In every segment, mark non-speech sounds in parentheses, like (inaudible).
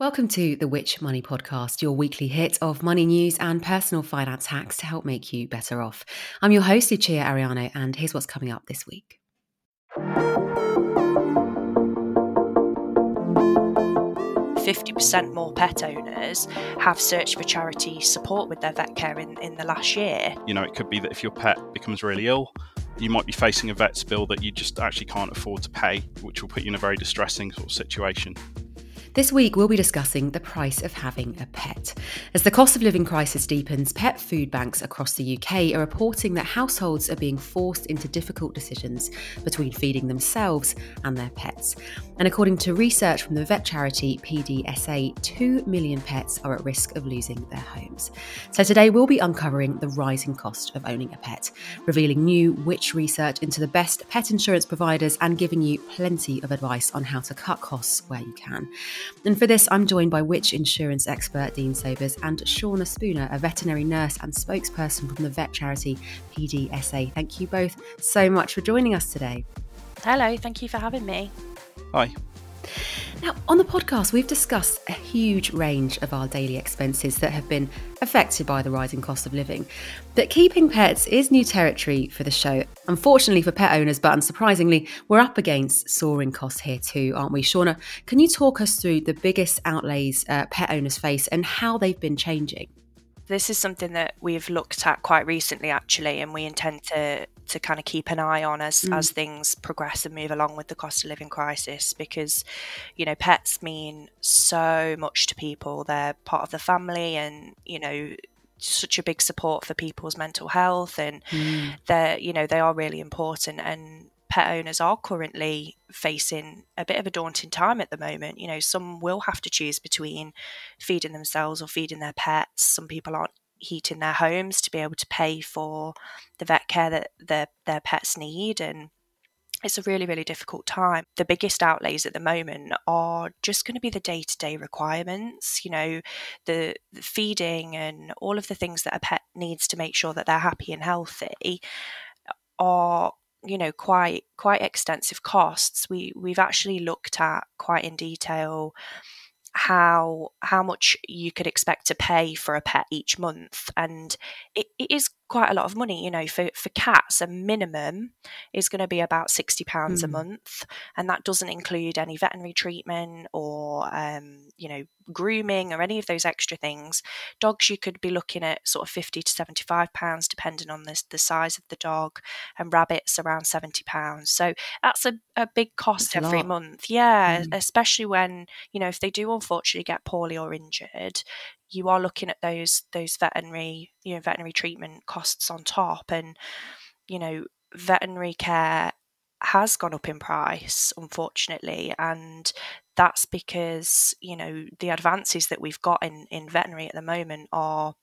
Welcome to the Which Money Podcast, your weekly hit of money news and personal finance hacks to help make you better off. I'm your host, Lucia Ariano, and here's what's coming up this week. Fifty percent more pet owners have searched for charity support with their vet care in, in the last year. You know, it could be that if your pet becomes really ill, you might be facing a vet's bill that you just actually can't afford to pay, which will put you in a very distressing sort of situation. This week, we'll be discussing the price of having a pet. As the cost of living crisis deepens, pet food banks across the UK are reporting that households are being forced into difficult decisions between feeding themselves and their pets. And according to research from the vet charity PDSA, 2 million pets are at risk of losing their homes. So today, we'll be uncovering the rising cost of owning a pet, revealing new Which research into the best pet insurance providers, and giving you plenty of advice on how to cut costs where you can. And for this, I'm joined by Which insurance expert Dean Sobers and Shauna Spooner, a veterinary nurse and spokesperson from the vet charity PDSA. Thank you both so much for joining us today. Hello, thank you for having me. Hi. Now, on the podcast, we've discussed a huge range of our daily expenses that have been affected by the rising cost of living. But keeping pets is new territory for the show. Unfortunately for pet owners, but unsurprisingly, we're up against soaring costs here too, aren't we? Shauna, can you talk us through the biggest outlays uh, pet owners face and how they've been changing? This is something that we've looked at quite recently, actually, and we intend to to kind of keep an eye on as mm. as things progress and move along with the cost of living crisis because you know pets mean so much to people they're part of the family and you know such a big support for people's mental health and mm. they're you know they are really important and pet owners are currently facing a bit of a daunting time at the moment. You know, some will have to choose between feeding themselves or feeding their pets. Some people aren't heating their homes to be able to pay for the vet care that their their pets need and it's a really really difficult time the biggest outlays at the moment are just going to be the day-to-day requirements you know the, the, feeding and all of the things that a pet needs to make sure that they're happy and healthy are you know quite quite extensive costs. We we've actually looked at quite in detail how how much you could expect to pay for a pet each month. And it, it is quite a lot of money you know for for cats a minimum is going to be about 60 pounds mm. a month and that doesn't include any veterinary treatment or um, you know grooming or any of those extra things dogs you could be looking at sort of 50 to 75 pounds depending on the, the size of the dog and rabbits around 70 pounds so that's a, a big cost that's every month yeah mm. especially when you know if they do unfortunately get poorly or injured you are looking at those those veterinary you know veterinary treatment costs on top and you know veterinary care has gone up in price unfortunately and that's because you know the advances that we've got in in veterinary at the moment are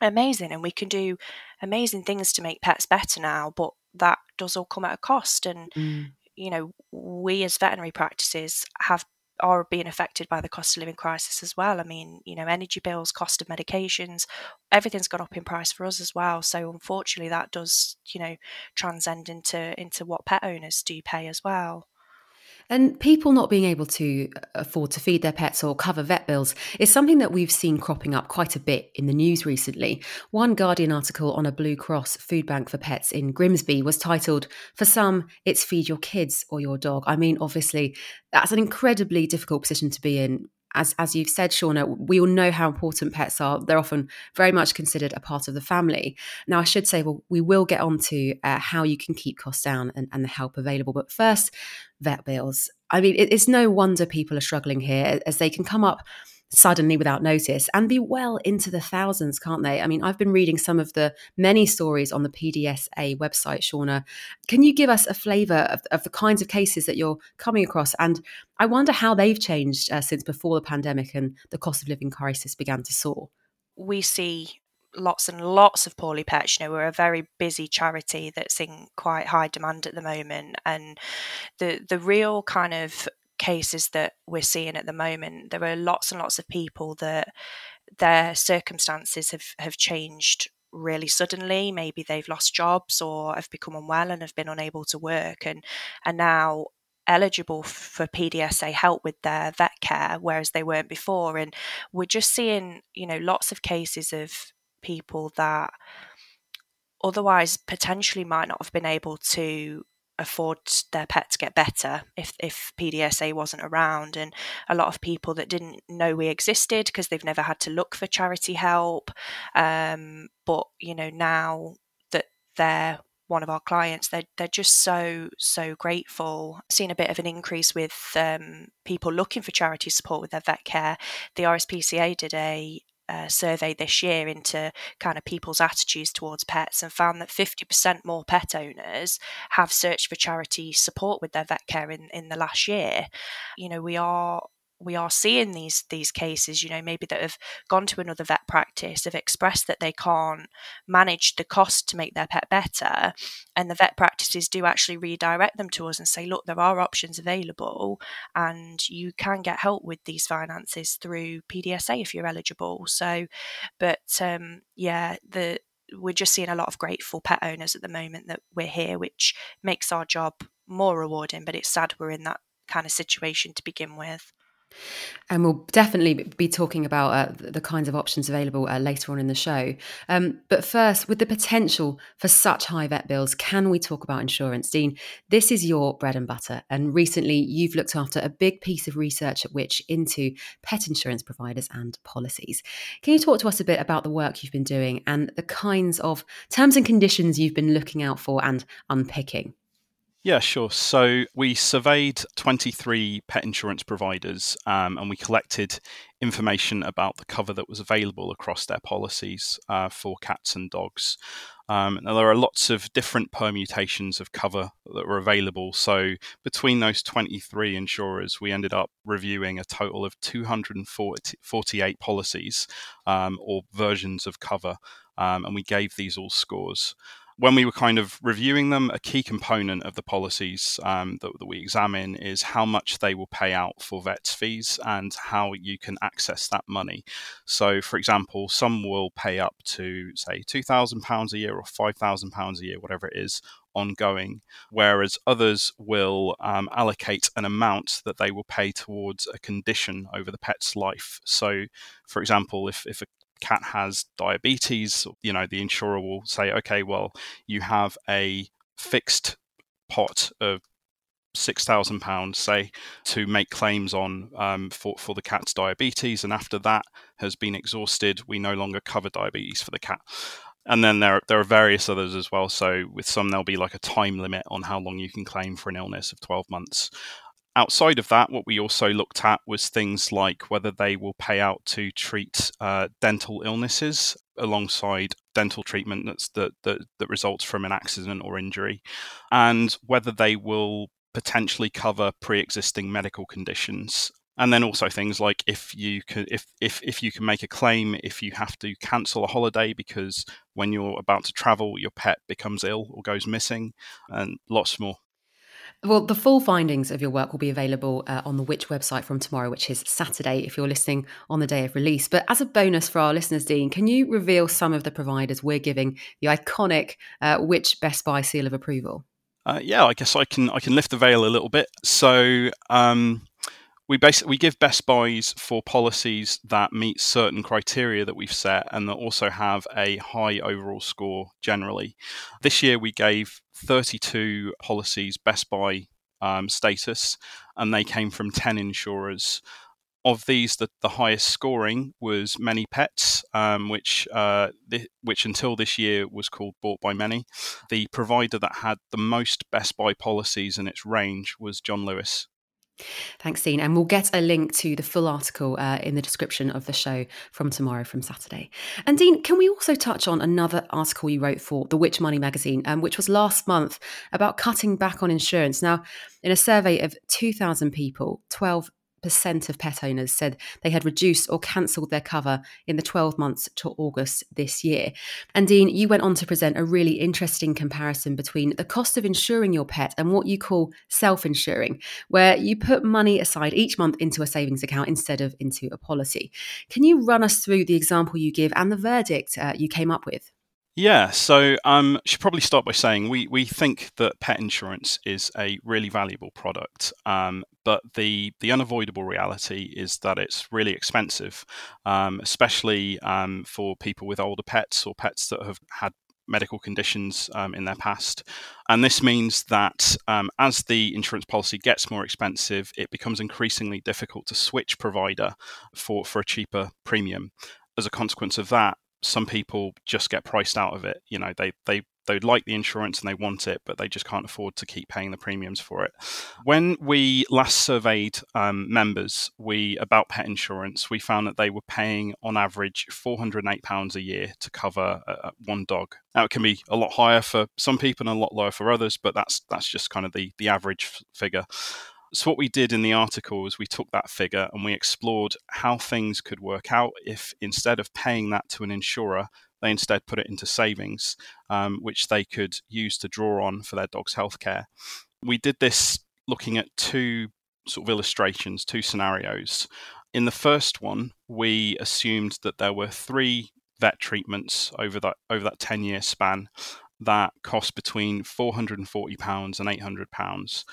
amazing and we can do amazing things to make pets better now but that does all come at a cost and mm. you know we as veterinary practices have are being affected by the cost of living crisis as well. I mean, you know, energy bills, cost of medications, everything's gone up in price for us as well. So unfortunately, that does, you know, transcend into into what pet owners do pay as well. And people not being able to uh, afford to feed their pets or cover vet bills is something that we've seen cropping up quite a bit in the news recently. One Guardian article on a Blue Cross food bank for pets in Grimsby was titled, For some, it's feed your kids or your dog. I mean, obviously, that's an incredibly difficult position to be in as as you've said, Shauna, we all know how important pets are. They're often very much considered a part of the family. Now, I should say, well, we will get on to uh, how you can keep costs down and, and the help available. But first, vet bills. I mean, it, it's no wonder people are struggling here as they can come up suddenly without notice and be well into the thousands, can't they? I mean, I've been reading some of the many stories on the PDSA website, Shauna. Can you give us a flavour of, of, the kinds of cases that you're coming across? And I wonder how they've changed uh, since before the pandemic and the cost of living crisis began to soar. We see lots and lots of poorly pets. You know, we're a very busy charity that's in quite high demand at the moment, and the the real kind of cases that we're seeing at the moment, there are lots and lots of people that their circumstances have, have changed really suddenly. Maybe they've lost jobs or have become unwell and have been unable to work and are now eligible for PDSA help with their vet care, whereas they weren't before. And we're just seeing, you know, lots of cases of people that otherwise potentially might not have been able to afford their pet to get better if if PDSA wasn't around. And a lot of people that didn't know we existed because they've never had to look for charity help um, but you know now that they're one of our clients they're, they're just so so grateful. Seen a bit of an increase with um, people looking for charity support with their vet care. The rspca did a survey this year into kind of people's attitudes towards pets and found that 50% more pet owners have searched for charity support with their vet care in, in the last year. You know, we are we are seeing these these cases, you know, maybe that have gone to another vet practice, have expressed that they can't manage the cost to make their pet better, and the vet practices do actually redirect them to us and say, look, there are options available, and you can get help with these finances through PDSA if you're eligible. So, but um, yeah, the we're just seeing a lot of grateful pet owners at the moment that we're here, which makes our job more rewarding. But it's sad we're in that kind of situation to begin with. And we'll definitely be talking about uh, the kinds of options available uh, later on in the show. Um, but first, with the potential for such high vet bills, can we talk about insurance? Dean, this is your bread and butter. And recently, you've looked after a big piece of research at which into pet insurance providers and policies. Can you talk to us a bit about the work you've been doing and the kinds of terms and conditions you've been looking out for and unpicking? Yeah, sure. So we surveyed 23 pet insurance providers um, and we collected information about the cover that was available across their policies uh, for cats and dogs. Um, now, there are lots of different permutations of cover that were available. So, between those 23 insurers, we ended up reviewing a total of 248 policies um, or versions of cover, um, and we gave these all scores when we were kind of reviewing them, a key component of the policies um, that, that, we examine is how much they will pay out for vets fees and how you can access that money. So, for example, some will pay up to say two thousand pounds a year or five thousand pounds a year, whatever it is, ongoing, whereas others will um, allocate an amount that they will pay towards a condition over the pet's life. So, for example, if, if a cat has diabetes, you know, the insurer will say, okay, well, you have a fixed pot of six thousand pounds, say, to make claims on um, for for the cat's diabetes, and after that has been exhausted, we no longer cover diabetes for the cat. And then there there are various others as well. So with some, there'll be like a time limit on how long you can claim for an illness of twelve months. Outside of that, what we also looked at was things like whether they will pay out to treat uh, dental illnesses alongside dental treatment that's, that, that, that results from an accident or injury, and whether they will potentially cover pre-existing medical conditions. And then also things like if you can if, if if you can make a claim if you have to cancel a holiday because when you're about to travel your pet becomes ill or goes missing and lots more well, the full findings of your work will be available uh, on the Which website from tomorrow, which is Saturday, if you're listening on the day of release. But as a bonus for our listeners, Dean, can you reveal some of the providers we're giving the iconic uh, Which Best Buy seal of approval? Uh, yeah, I guess I can I can lift the veil a little bit. So um, we basically we give best buys for policies that meet certain criteria that we've set and that also have a high overall score generally. This year we gave 32 policies best buy um, status, and they came from 10 insurers. of these, the, the highest scoring was Many Pets, um, which uh, th- which until this year was called Bought by Many. The provider that had the most Best Buy policies in its range was John Lewis. Thanks, Dean. And we'll get a link to the full article uh, in the description of the show from tomorrow, from Saturday. And Dean, can we also touch on another article you wrote for the Which Money magazine, um, which was last month about cutting back on insurance? Now, in a survey of 2,000 people, 12 percent of pet owners said they had reduced or cancelled their cover in the 12 months to August this year. And Dean, you went on to present a really interesting comparison between the cost of insuring your pet and what you call self insuring, where you put money aside each month into a savings account instead of into a policy. Can you run us through the example you give and the verdict uh, you came up with? Yeah, so um, should probably start by saying we we think that pet insurance is a really valuable product, um, but the the unavoidable reality is that it's really expensive, um, especially um, for people with older pets or pets that have had medical conditions um, in their past. And this means that um, as the insurance policy gets more expensive, it becomes increasingly difficult to switch provider for, for a cheaper premium. As a consequence of that, some people just get priced out of it. You know, they they they like the insurance and they want it, but they just can't afford to keep paying the premiums for it. When we last surveyed um, members, we about pet insurance, we found that they were paying on average four hundred and eight pounds a year to cover uh, one dog. Now it can be a lot higher for some people and a lot lower for others, but that's that's just kind of the the average figure. So, what we did in the article is we took that figure and we explored how things could work out if instead of paying that to an insurer, they instead put it into savings, um, which they could use to draw on for their dog's healthcare. We did this looking at two sort of illustrations, two scenarios. In the first one, we assumed that there were three vet treatments over that over that 10 year span that cost between 440 pounds and 800 pounds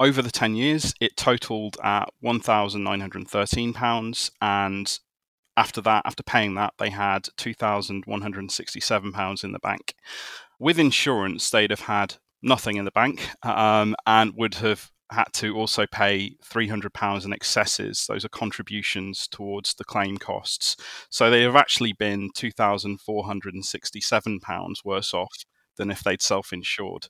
over the 10 years, it totaled at £1,913. And after that, after paying that, they had £2,167 in the bank. With insurance, they'd have had nothing in the bank um, and would have had to also pay £300 in excesses. Those are contributions towards the claim costs. So they have actually been £2,467 worse off than if they'd self insured.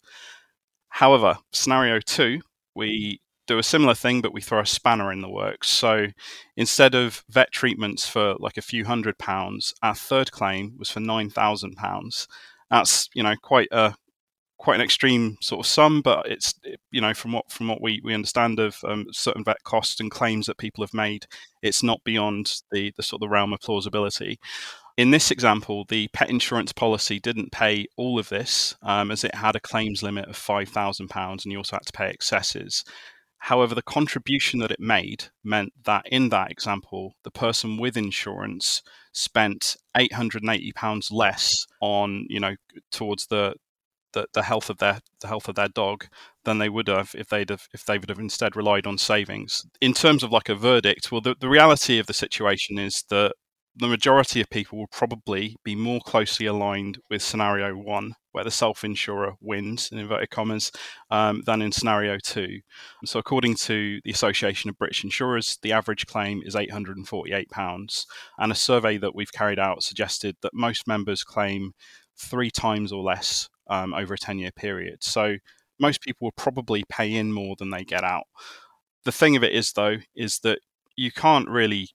However, scenario two we do a similar thing, but we throw a spanner in the works. So instead of vet treatments for like a few hundred pounds, our third claim was for nine thousand pounds. That's you know quite a quite an extreme sort of sum, but it's you know from what from what we, we understand of um, certain vet costs and claims that people have made, it's not beyond the the sort of realm of plausibility. In this example, the pet insurance policy didn't pay all of this um, as it had a claims limit of £5,000 and you also had to pay excesses. However, the contribution that it made meant that in that example, the person with insurance spent £880 less on, you know, towards the, the, the health of their the health of their dog than they would have if they'd have if they would have instead relied on savings. In terms of like a verdict, well, the, the reality of the situation is that the majority of people will probably be more closely aligned with scenario one, where the self insurer wins, in inverted commas, um, than in scenario two. So, according to the Association of British Insurers, the average claim is £848. And a survey that we've carried out suggested that most members claim three times or less um, over a 10 year period. So, most people will probably pay in more than they get out. The thing of it is, though, is that you can't really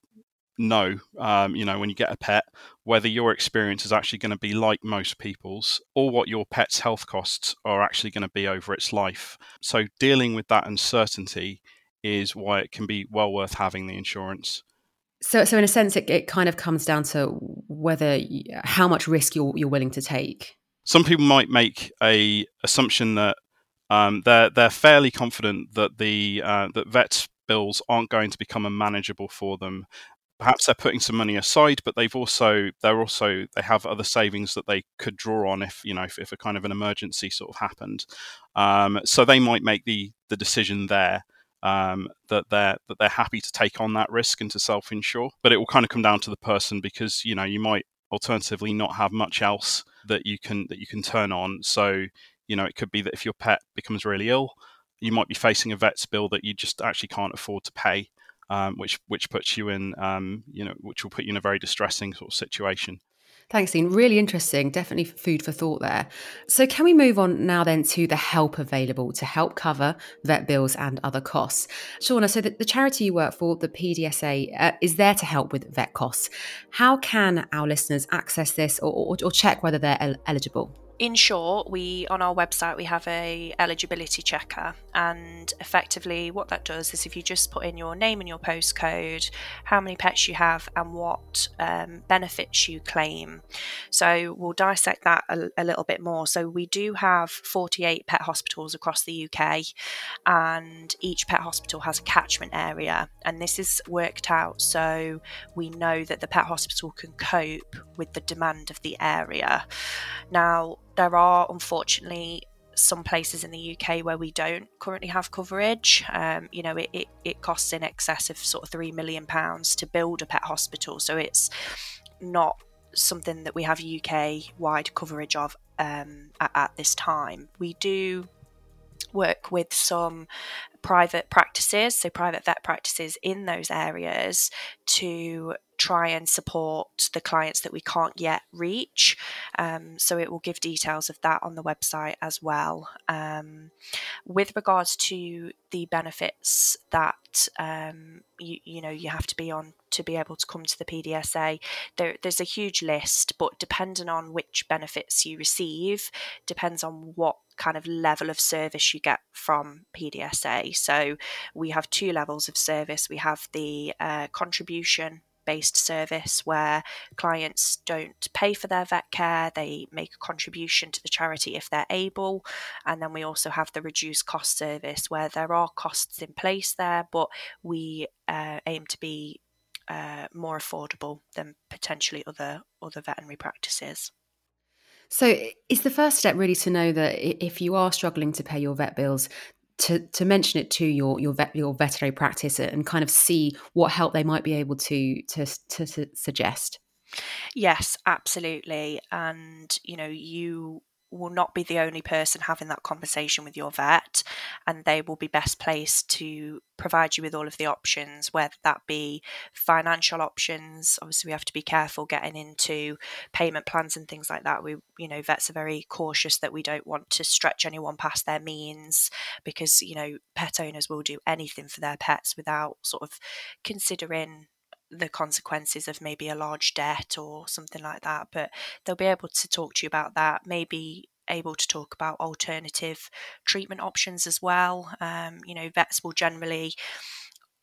know, um, you know, when you get a pet, whether your experience is actually going to be like most people's or what your pet's health costs are actually going to be over its life. So, dealing with that uncertainty is why it can be well worth having the insurance. So, so in a sense, it, it kind of comes down to whether how much risk you're you're willing to take. Some people might make a assumption that um, they're they're fairly confident that the uh, that vets bills aren't going to become unmanageable for them perhaps they're putting some money aside, but they've also they're also they have other savings that they could draw on if you know if, if a kind of an emergency sort of happened. Um, so they might make the the decision there um, that they're that they're happy to take on that risk and to self insure. But it will kind of come down to the person because you know you might alternatively not have much else that you can that you can turn on. So you know it could be that if your pet becomes really ill, you might be facing a vet's bill that you just actually can't afford to pay um, which which puts you in um, you know which will put you in a very distressing sort of situation. Thanks, Dean. Really interesting. Definitely food for thought there. So, can we move on now then to the help available to help cover vet bills and other costs? Shauna, so the, the charity you work for, the PDSA, uh, is there to help with vet costs. How can our listeners access this or, or, or check whether they're el- eligible? In short, we on our website we have a eligibility checker, and effectively what that does is if you just put in your name and your postcode, how many pets you have, and what um, benefits you claim. So we'll dissect that a, a little bit more. So we do have 48 pet hospitals across the UK, and each pet hospital has a catchment area, and this is worked out so we know that the pet hospital can cope with the demand of the area. Now there are unfortunately some places in the UK where we don't currently have coverage. Um, you know, it, it, it, costs in excess of sort of three million pounds to build a pet hospital, so it's not something that we have UK wide coverage of um, at, at this time. We do work with some private practices, so private vet practices in those areas to try and support the clients that we can't yet reach. Um, so it will give details of that on the website as well. Um, with regards to the benefits that um, you, you know you have to be on to be able to come to the PDSA, there, there's a huge list, but depending on which benefits you receive, depends on what kind of level of service you get from PDSA. So we have two levels of service. We have the uh, contribution based service where clients don't pay for their vet care, they make a contribution to the charity if they're able. And then we also have the reduced cost service where there are costs in place there, but we uh, aim to be uh, more affordable than potentially other other veterinary practices. So, is the first step really to know that if you are struggling to pay your vet bills, to to mention it to your your vet, your veterinary practice and kind of see what help they might be able to to, to, to suggest? Yes, absolutely. And you know, you will not be the only person having that conversation with your vet, and they will be best placed to provide you with all of the options, whether that be financial options. Obviously, we have to be careful getting into payment plans and things like that. We, you know, vets are very cautious that we don't want to stretch anyone past their means because, you know, pet owners will do anything for their pets without sort of considering the consequences of maybe a large debt or something like that. But they'll be able to talk to you about that, maybe able to talk about alternative treatment options as well. Um, you know, vets will generally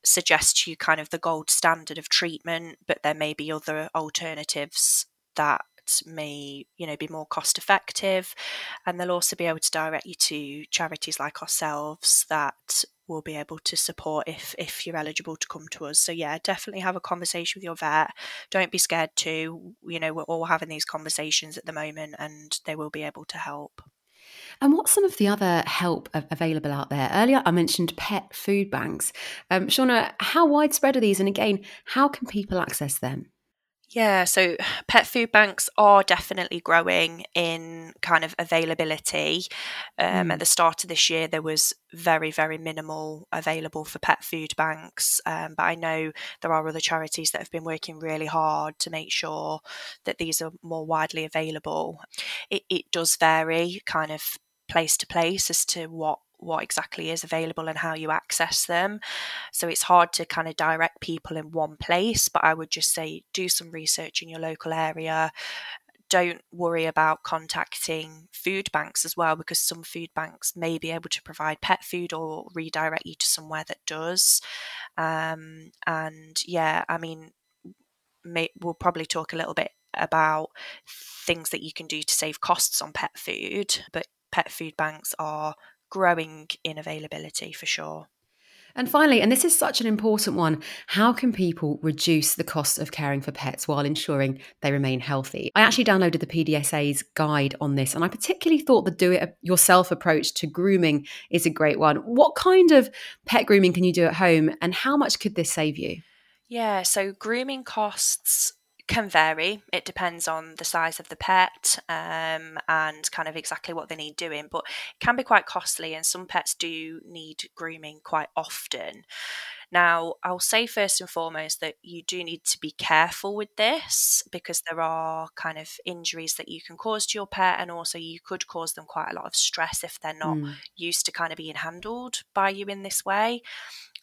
suggest to you kind of the gold standard of treatment, but there may be other alternatives that may you know be more cost effective and they'll also be able to direct you to charities like ourselves that will be able to support if if you're eligible to come to us so yeah definitely have a conversation with your vet don't be scared to you know we're all having these conversations at the moment and they will be able to help and what's some of the other help available out there? Earlier, I mentioned pet food banks. Um, Shauna, how widespread are these? And again, how can people access them? Yeah, so pet food banks are definitely growing in kind of availability. Um, mm. At the start of this year, there was very, very minimal available for pet food banks. Um, but I know there are other charities that have been working really hard to make sure that these are more widely available. It, it does vary kind of place to place as to what what exactly is available and how you access them. So it's hard to kind of direct people in one place, but I would just say do some research in your local area. Don't worry about contacting food banks as well, because some food banks may be able to provide pet food or redirect you to somewhere that does. Um, and yeah, I mean, may, we'll probably talk a little bit about things that you can do to save costs on pet food, but pet food banks are growing in availability for sure. And finally, and this is such an important one, how can people reduce the cost of caring for pets while ensuring they remain healthy? I actually downloaded the PDSA's guide on this, and I particularly thought the do it yourself approach to grooming is a great one. What kind of pet grooming can you do at home, and how much could this save you? Yeah, so grooming costs can vary. It depends on the size of the pet um, and kind of exactly what they need doing, but it can be quite costly, and some pets do need grooming quite often. Now, I'll say first and foremost that you do need to be careful with this because there are kind of injuries that you can cause to your pet, and also you could cause them quite a lot of stress if they're not mm. used to kind of being handled by you in this way.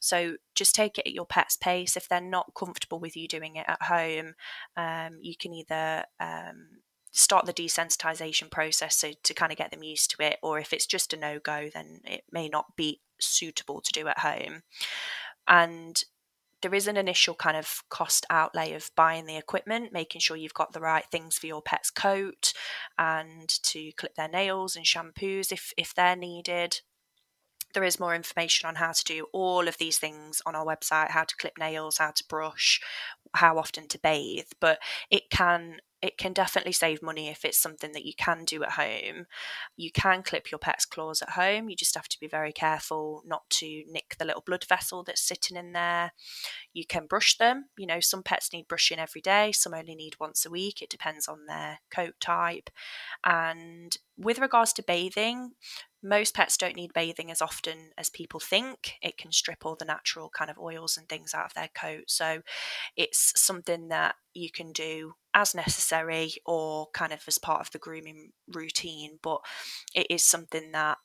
So just take it at your pet's pace. If they're not comfortable with you doing it at home, um, you can either um, start the desensitization process so to kind of get them used to it, or if it's just a no go, then it may not be suitable to do at home. And there is an initial kind of cost outlay of buying the equipment, making sure you've got the right things for your pet's coat and to clip their nails and shampoos if, if they're needed. There is more information on how to do all of these things on our website how to clip nails, how to brush, how often to bathe, but it can it can definitely save money if it's something that you can do at home. You can clip your pet's claws at home. You just have to be very careful not to nick the little blood vessel that's sitting in there. You can brush them. You know, some pets need brushing every day, some only need once a week. It depends on their coat type. And with regards to bathing, most pets don't need bathing as often as people think. It can strip all the natural kind of oils and things out of their coat. So it's something that you can do as necessary or kind of as part of the grooming routine, but it is something that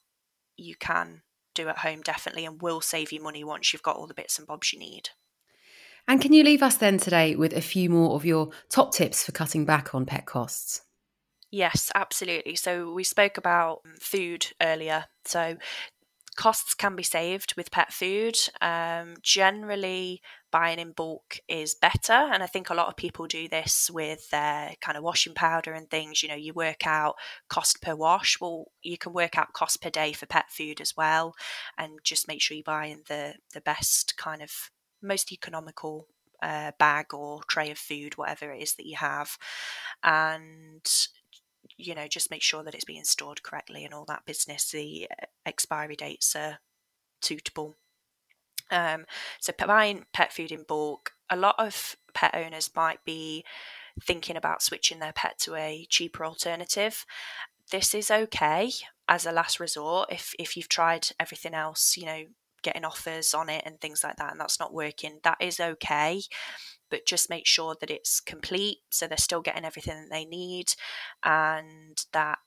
you can do at home definitely and will save you money once you've got all the bits and bobs you need. And can you leave us then today with a few more of your top tips for cutting back on pet costs? Yes, absolutely. So we spoke about food earlier. So costs can be saved with pet food. Um, generally, buying in bulk is better. And I think a lot of people do this with their kind of washing powder and things. You know, you work out cost per wash. Well, you can work out cost per day for pet food as well. And just make sure you're buying the, the best kind of most economical uh, bag or tray of food, whatever it is that you have. And you know, just make sure that it's being stored correctly and all that business. The uh, expiry dates are suitable. Um, so buying pet food in bulk, a lot of pet owners might be thinking about switching their pet to a cheaper alternative. This is okay as a last resort if if you've tried everything else, you know, getting offers on it and things like that, and that's not working. That is okay but just make sure that it's complete so they're still getting everything that they need and that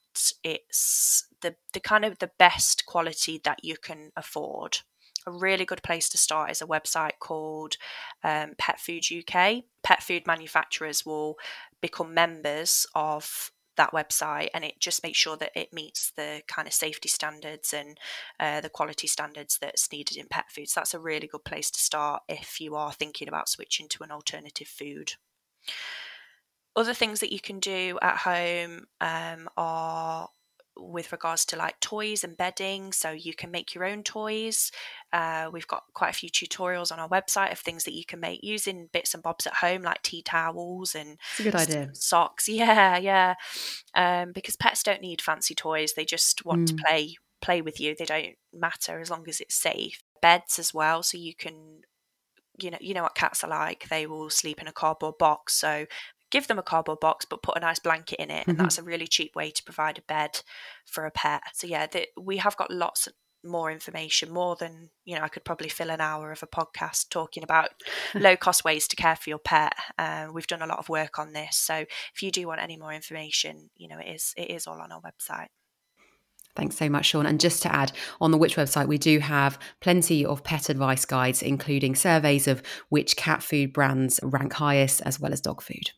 it's the, the kind of the best quality that you can afford a really good place to start is a website called um, Pet Food UK. Pet food manufacturers will become members of that website and it just makes sure that it meets the kind of safety standards and uh, the quality standards that's needed in pet food. So that's a really good place to start if you are thinking about switching to an alternative food. Other things that you can do at home um, are with regards to like toys and bedding. So you can make your own toys. Uh, we've got quite a few tutorials on our website of things that you can make using bits and bobs at home, like tea towels and good idea. socks. (laughs) Yeah, yeah. Um, because pets don't need fancy toys; they just want mm. to play play with you. They don't matter as long as it's safe. Beds as well, so you can you know you know what cats are like they will sleep in a cardboard box so give them a cardboard box but put a nice blanket in it mm-hmm. and that's a really cheap way to provide a bed for a pet so yeah the, we have got lots more information more than you know i could probably fill an hour of a podcast talking about (laughs) low cost ways to care for your pet uh, we've done a lot of work on this so if you do want any more information you know it is it is all on our website Thanks so much, Sean. And just to add, on the Which website, we do have plenty of pet advice guides, including surveys of which cat food brands rank highest, as well as dog food.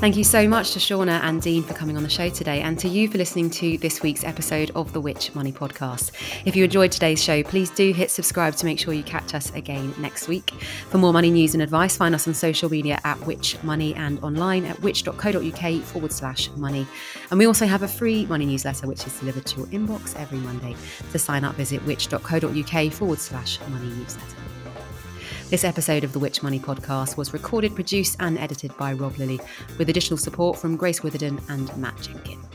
Thank you so much to Shauna and Dean for coming on the show today, and to you for listening to this week's episode of the Which Money Podcast. If you enjoyed today's show, please do hit subscribe to make sure you catch us again next week. For more money news and advice, find us on social media at Which Money and online at which.co.uk forward slash money. And we also have a free money newsletter which is delivered to your inbox every Monday. To sign up, visit which.co.uk forward slash money newsletter. This episode of the Which Money podcast was recorded, produced, and edited by Rob Lilly, with additional support from Grace Witherden and Matt Jenkins.